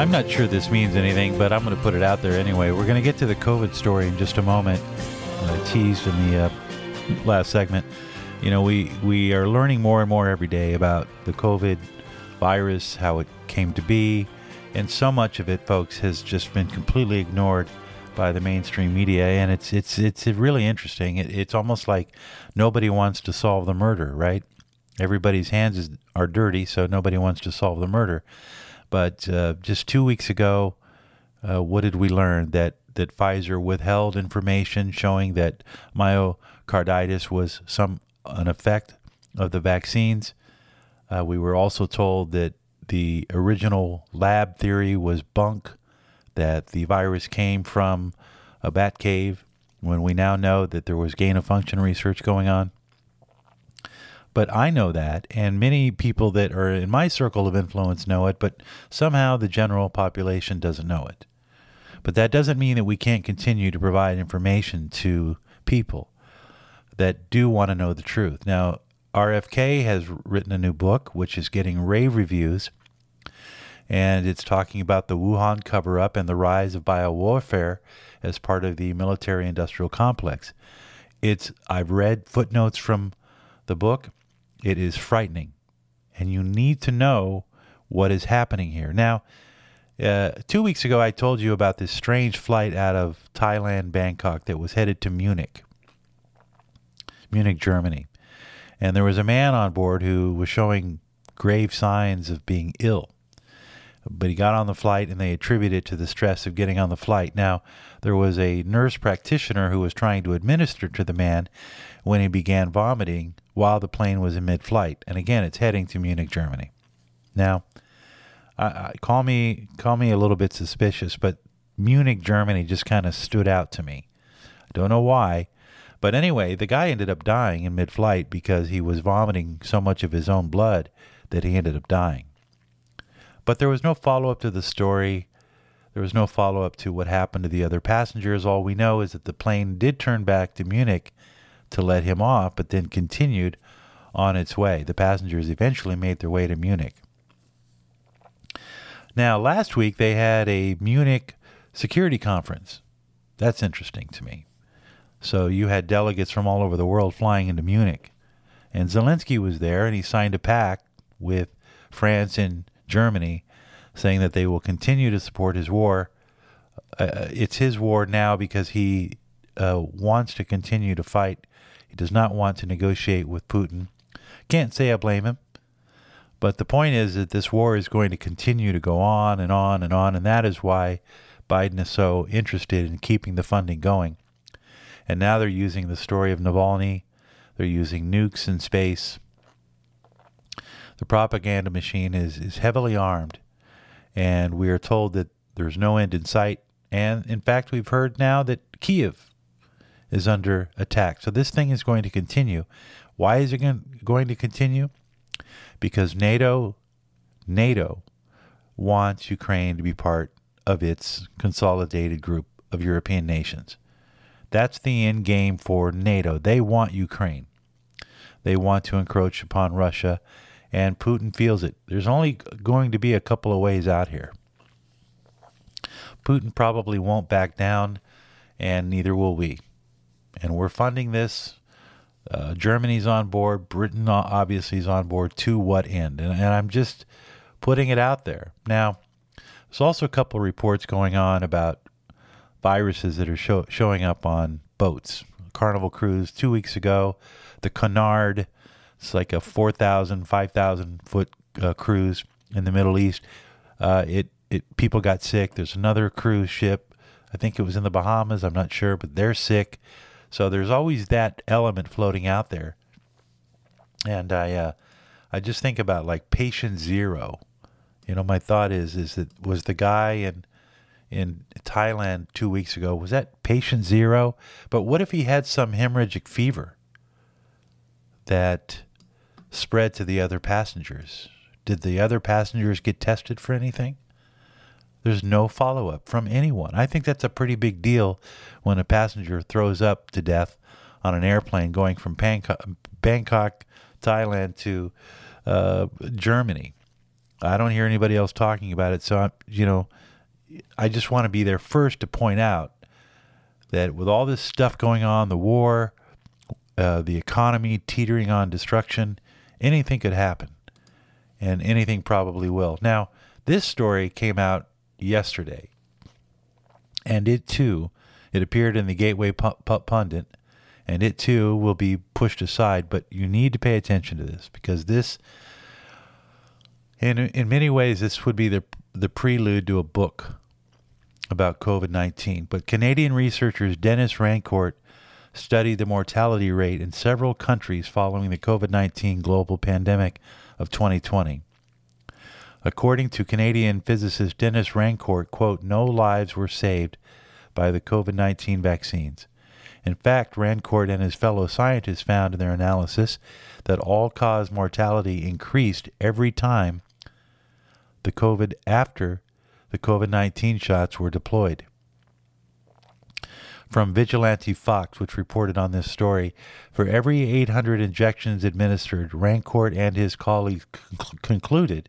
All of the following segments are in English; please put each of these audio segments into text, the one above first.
I'm not sure this means anything, but I'm going to put it out there anyway. We're going to get to the COVID story in just a moment. Uh, teased in the uh, last segment. You know, we, we are learning more and more every day about the COVID virus, how it came to be, and so much of it, folks, has just been completely ignored by the mainstream media, and it's it's it's really interesting. It, it's almost like nobody wants to solve the murder, right? Everybody's hands is, are dirty, so nobody wants to solve the murder. But uh, just two weeks ago, uh, what did we learn? That that Pfizer withheld information showing that myocarditis was some an effect of the vaccines. Uh, we were also told that the original lab theory was bunk, that the virus came from a bat cave, when we now know that there was gain of function research going on. But I know that, and many people that are in my circle of influence know it, but somehow the general population doesn't know it. But that doesn't mean that we can't continue to provide information to people that do want to know the truth. Now, RFK has written a new book, which is getting rave reviews, and it's talking about the Wuhan cover up and the rise of biowarfare as part of the military industrial complex. It's I've read footnotes from the book it is frightening. And you need to know what is happening here. Now, uh, two weeks ago, I told you about this strange flight out of Thailand, Bangkok, that was headed to Munich, Munich, Germany. And there was a man on board who was showing grave signs of being ill. But he got on the flight and they attributed it to the stress of getting on the flight. Now, there was a nurse practitioner who was trying to administer to the man when he began vomiting while the plane was in mid flight. And again, it's heading to Munich, Germany. Now, call me call me a little bit suspicious, but Munich, Germany just kind of stood out to me. I don't know why. But anyway, the guy ended up dying in mid flight because he was vomiting so much of his own blood that he ended up dying. But there was no follow up to the story. There was no follow up to what happened to the other passengers. All we know is that the plane did turn back to Munich to let him off, but then continued on its way. The passengers eventually made their way to Munich. Now, last week they had a Munich security conference. That's interesting to me. So you had delegates from all over the world flying into Munich. And Zelensky was there and he signed a pact with France and Germany saying that they will continue to support his war. Uh, it's his war now because he uh, wants to continue to fight he does not want to negotiate with Putin. Can't say I blame him. But the point is that this war is going to continue to go on and on and on, and that is why Biden is so interested in keeping the funding going. And now they're using the story of Navalny, they're using nukes in space. The propaganda machine is, is heavily armed, and we are told that there's no end in sight. And in fact, we've heard now that Kiev is under attack. So this thing is going to continue. Why is it going to continue? Because NATO, NATO wants Ukraine to be part of its consolidated group of European nations. That's the end game for NATO. They want Ukraine. They want to encroach upon Russia, and Putin feels it. There's only going to be a couple of ways out here. Putin probably won't back down, and neither will we and we're funding this. Uh, Germany's on board. Britain obviously is on board. To what end? And, and I'm just putting it out there. Now, there's also a couple of reports going on about viruses that are show, showing up on boats. Carnival cruise two weeks ago, the Cunard. It's like a 4,000, 5,000 foot uh, cruise in the Middle East. Uh, it it people got sick. There's another cruise ship. I think it was in the Bahamas. I'm not sure, but they're sick. So there's always that element floating out there. And I uh, I just think about like patient zero. You know, my thought is is that was the guy in in Thailand two weeks ago, was that patient zero? But what if he had some hemorrhagic fever that spread to the other passengers? Did the other passengers get tested for anything? There's no follow up from anyone. I think that's a pretty big deal when a passenger throws up to death on an airplane going from Bangkok, Thailand to uh, Germany. I don't hear anybody else talking about it. So, I'm, you know, I just want to be there first to point out that with all this stuff going on, the war, uh, the economy teetering on destruction, anything could happen. And anything probably will. Now, this story came out yesterday. And it too, it appeared in the Gateway Pundit, and it too will be pushed aside. But you need to pay attention to this because this, in in many ways, this would be the the prelude to a book about COVID 19. But Canadian researchers Dennis Rancourt studied the mortality rate in several countries following the COVID 19 global pandemic of 2020. According to Canadian physicist Dennis Rancourt, quote, no lives were saved by the COVID 19 vaccines. In fact, Rancourt and his fellow scientists found in their analysis that all cause mortality increased every time the COVID after the COVID 19 shots were deployed. From Vigilante Fox, which reported on this story, for every 800 injections administered, Rancourt and his colleagues conc- concluded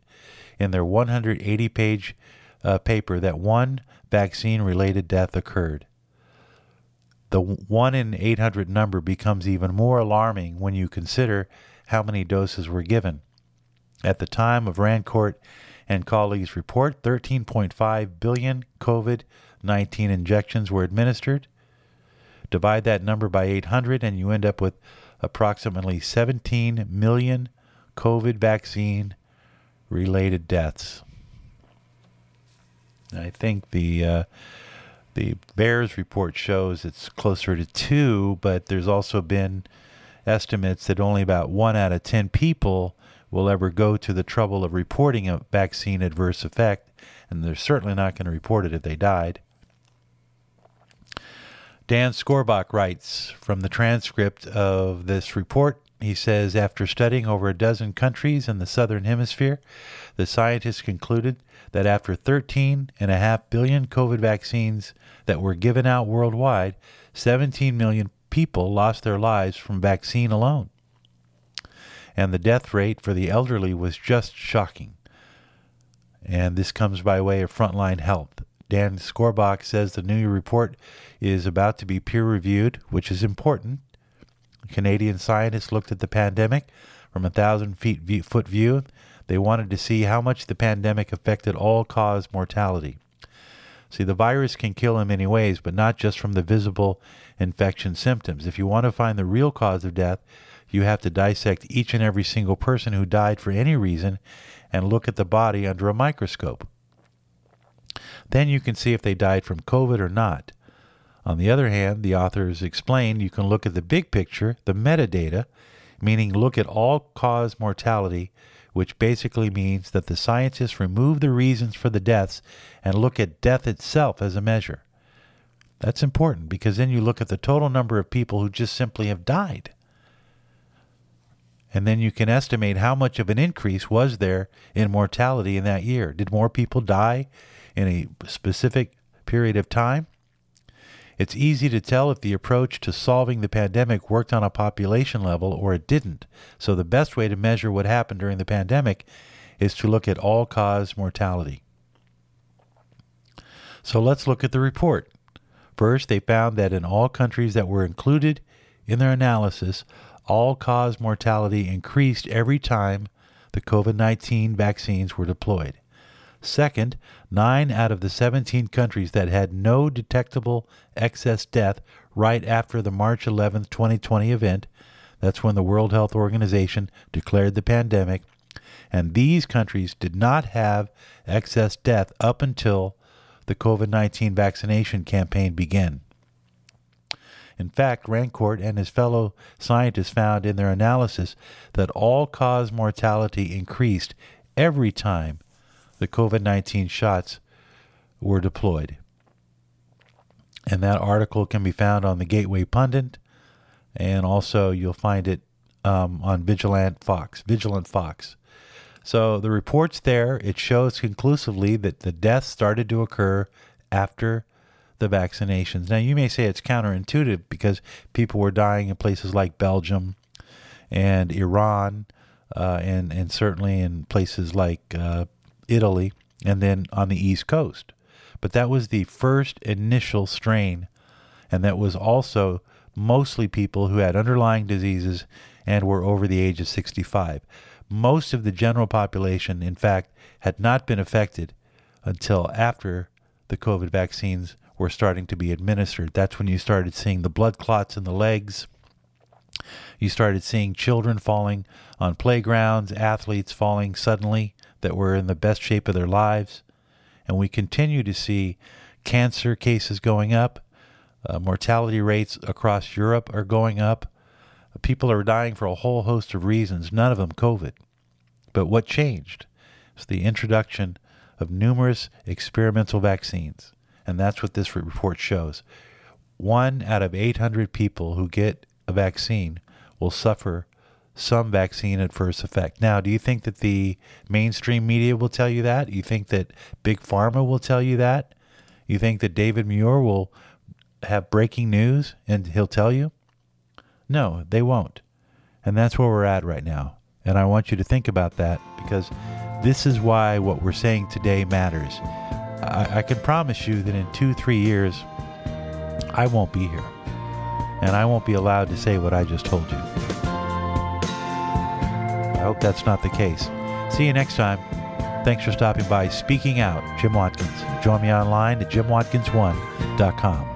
in their 180 page uh, paper that one vaccine related death occurred. The 1 in 800 number becomes even more alarming when you consider how many doses were given. At the time of Rancourt and colleagues' report, 13.5 billion COVID 19 injections were administered. Divide that number by 800, and you end up with approximately 17 million COVID vaccine related deaths. I think the uh, the VAERS report shows it's closer to two, but there's also been estimates that only about one out of ten people will ever go to the trouble of reporting a vaccine adverse effect, and they're certainly not going to report it if they died. Dan Skorbach writes from the transcript of this report. He says after studying over a dozen countries in the southern hemisphere, the scientists concluded that after 13.5 billion COVID vaccines that were given out worldwide, 17 million people lost their lives from vaccine alone and the death rate for the elderly was just shocking. And this comes by way of Frontline Health. Dan Skorbach says the new report is about to be peer reviewed, which is important. Canadian scientists looked at the pandemic from a thousand feet view, foot view. They wanted to see how much the pandemic affected all cause mortality. See, the virus can kill in many ways, but not just from the visible infection symptoms. If you want to find the real cause of death, you have to dissect each and every single person who died for any reason and look at the body under a microscope. Then you can see if they died from COVID or not. On the other hand, the authors explain you can look at the big picture, the metadata, meaning look at all cause mortality, which basically means that the scientists remove the reasons for the deaths and look at death itself as a measure. That's important because then you look at the total number of people who just simply have died and then you can estimate how much of an increase was there in mortality in that year. Did more people die in a specific period of time? It's easy to tell if the approach to solving the pandemic worked on a population level or it didn't. So, the best way to measure what happened during the pandemic is to look at all cause mortality. So, let's look at the report. First, they found that in all countries that were included in their analysis, all cause mortality increased every time the COVID 19 vaccines were deployed. Second, nine out of the 17 countries that had no detectable excess death right after the March 11, 2020 event, that's when the World Health Organization declared the pandemic, and these countries did not have excess death up until the COVID 19 vaccination campaign began. In fact, Rancourt and his fellow scientists found in their analysis that all cause mortality increased every time the COVID 19 shots were deployed. And that article can be found on the Gateway Pundit, and also you'll find it um, on Vigilant Fox. Vigilant Fox. So the report's there. It shows conclusively that the deaths started to occur after the vaccinations. Now, you may say it's counterintuitive because people were dying in places like Belgium and Iran, uh, and and certainly in places like uh, Italy, and then on the East Coast. But that was the first initial strain, and that was also mostly people who had underlying diseases and were over the age of 65. Most of the general population, in fact, had not been affected until after the COVID vaccines were starting to be administered. That's when you started seeing the blood clots in the legs. You started seeing children falling on playgrounds, athletes falling suddenly that were in the best shape of their lives. And we continue to see cancer cases going up. Uh, mortality rates across Europe are going up. People are dying for a whole host of reasons, none of them COVID. But what changed? It's the introduction of numerous experimental vaccines. And that's what this report shows. One out of 800 people who get a vaccine will suffer some vaccine adverse effect. Now, do you think that the mainstream media will tell you that? You think that Big Pharma will tell you that? You think that David Muir will have breaking news and he'll tell you? No, they won't. And that's where we're at right now. And I want you to think about that because this is why what we're saying today matters. I, I can promise you that in two, three years, I won't be here. And I won't be allowed to say what I just told you. I hope that's not the case. See you next time. Thanks for stopping by. Speaking Out, Jim Watkins. Join me online at jimwatkins1.com.